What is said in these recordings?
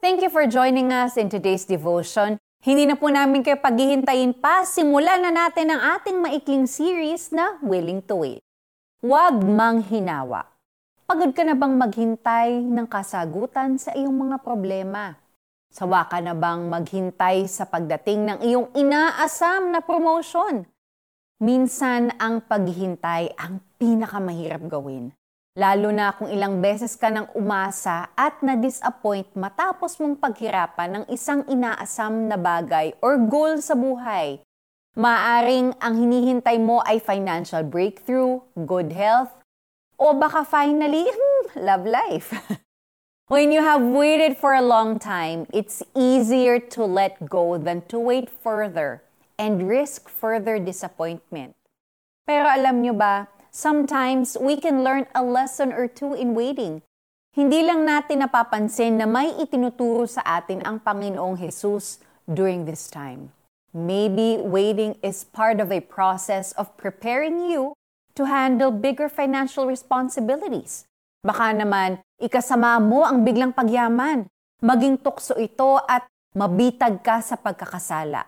Thank you for joining us in today's devotion. Hindi na po namin kayo paghihintayin pa, simulan na natin ang ating maikling series na Willing to Wait. Huwag mang hinawa. Pagod ka na bang maghintay ng kasagutan sa iyong mga problema? Sawa ka na bang maghintay sa pagdating ng iyong inaasam na promotion? Minsan ang paghihintay ang pinakamahirap gawin. Lalo na kung ilang beses ka nang umasa at na-disappoint matapos mong paghirapan ng isang inaasam na bagay or goal sa buhay. Maaring ang hinihintay mo ay financial breakthrough, good health, o baka finally, hmm, love life. When you have waited for a long time, it's easier to let go than to wait further and risk further disappointment. Pero alam nyo ba, sometimes we can learn a lesson or two in waiting. Hindi lang natin napapansin na may itinuturo sa atin ang Panginoong Jesus during this time. Maybe waiting is part of a process of preparing you to handle bigger financial responsibilities. Baka naman, ikasama mo ang biglang pagyaman. Maging tukso ito at mabitag ka sa pagkakasala.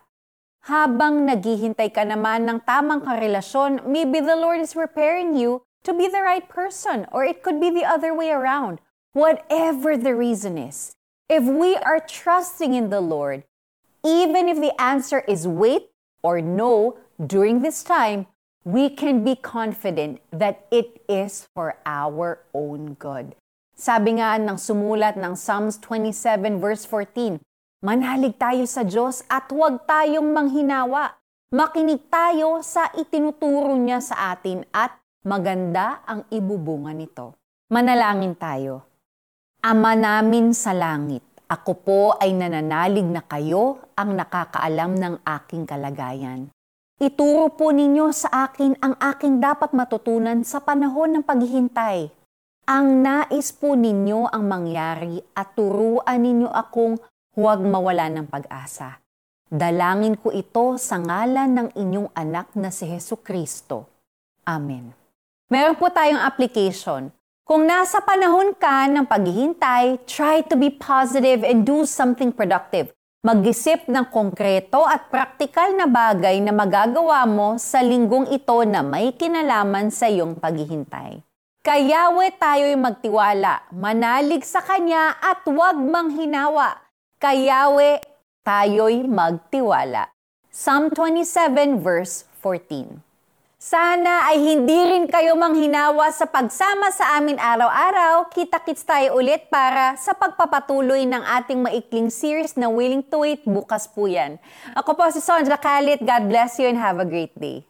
Habang naghihintay ka naman ng tamang karelasyon, maybe the Lord is preparing you to be the right person or it could be the other way around. Whatever the reason is, if we are trusting in the Lord, even if the answer is wait or no during this time, we can be confident that it is for our own good. Sabi nga ng sumulat ng Psalms 27 verse 14, Manhalig tayo sa Diyos at huwag tayong manghinawa. Makinig tayo sa itinuturo niya sa atin at maganda ang ibubunga nito. Manalangin tayo. Ama namin sa langit, ako po ay nananalig na kayo ang nakakaalam ng aking kalagayan. Ituro po ninyo sa akin ang aking dapat matutunan sa panahon ng paghihintay. Ang nais po ninyo ang mangyari at turuan ninyo akong Huwag mawala ng pag-asa. Dalangin ko ito sa ngalan ng inyong anak na si Heso Kristo. Amen. Meron po tayong application. Kung nasa panahon ka ng paghihintay, try to be positive and do something productive. Mag-isip ng konkreto at praktikal na bagay na magagawa mo sa linggong ito na may kinalaman sa iyong paghihintay. Kayawe tayo'y magtiwala, manalig sa Kanya at huwag manghinawa kayawe tayo'y magtiwala. Psalm 27 verse 14. Sana ay hindi rin kayo manghinawa sa pagsama sa amin araw-araw. Kita-kits tayo ulit para sa pagpapatuloy ng ating maikling series na Willing to Wait bukas po yan. Ako po si Sondra Kalit. God bless you and have a great day.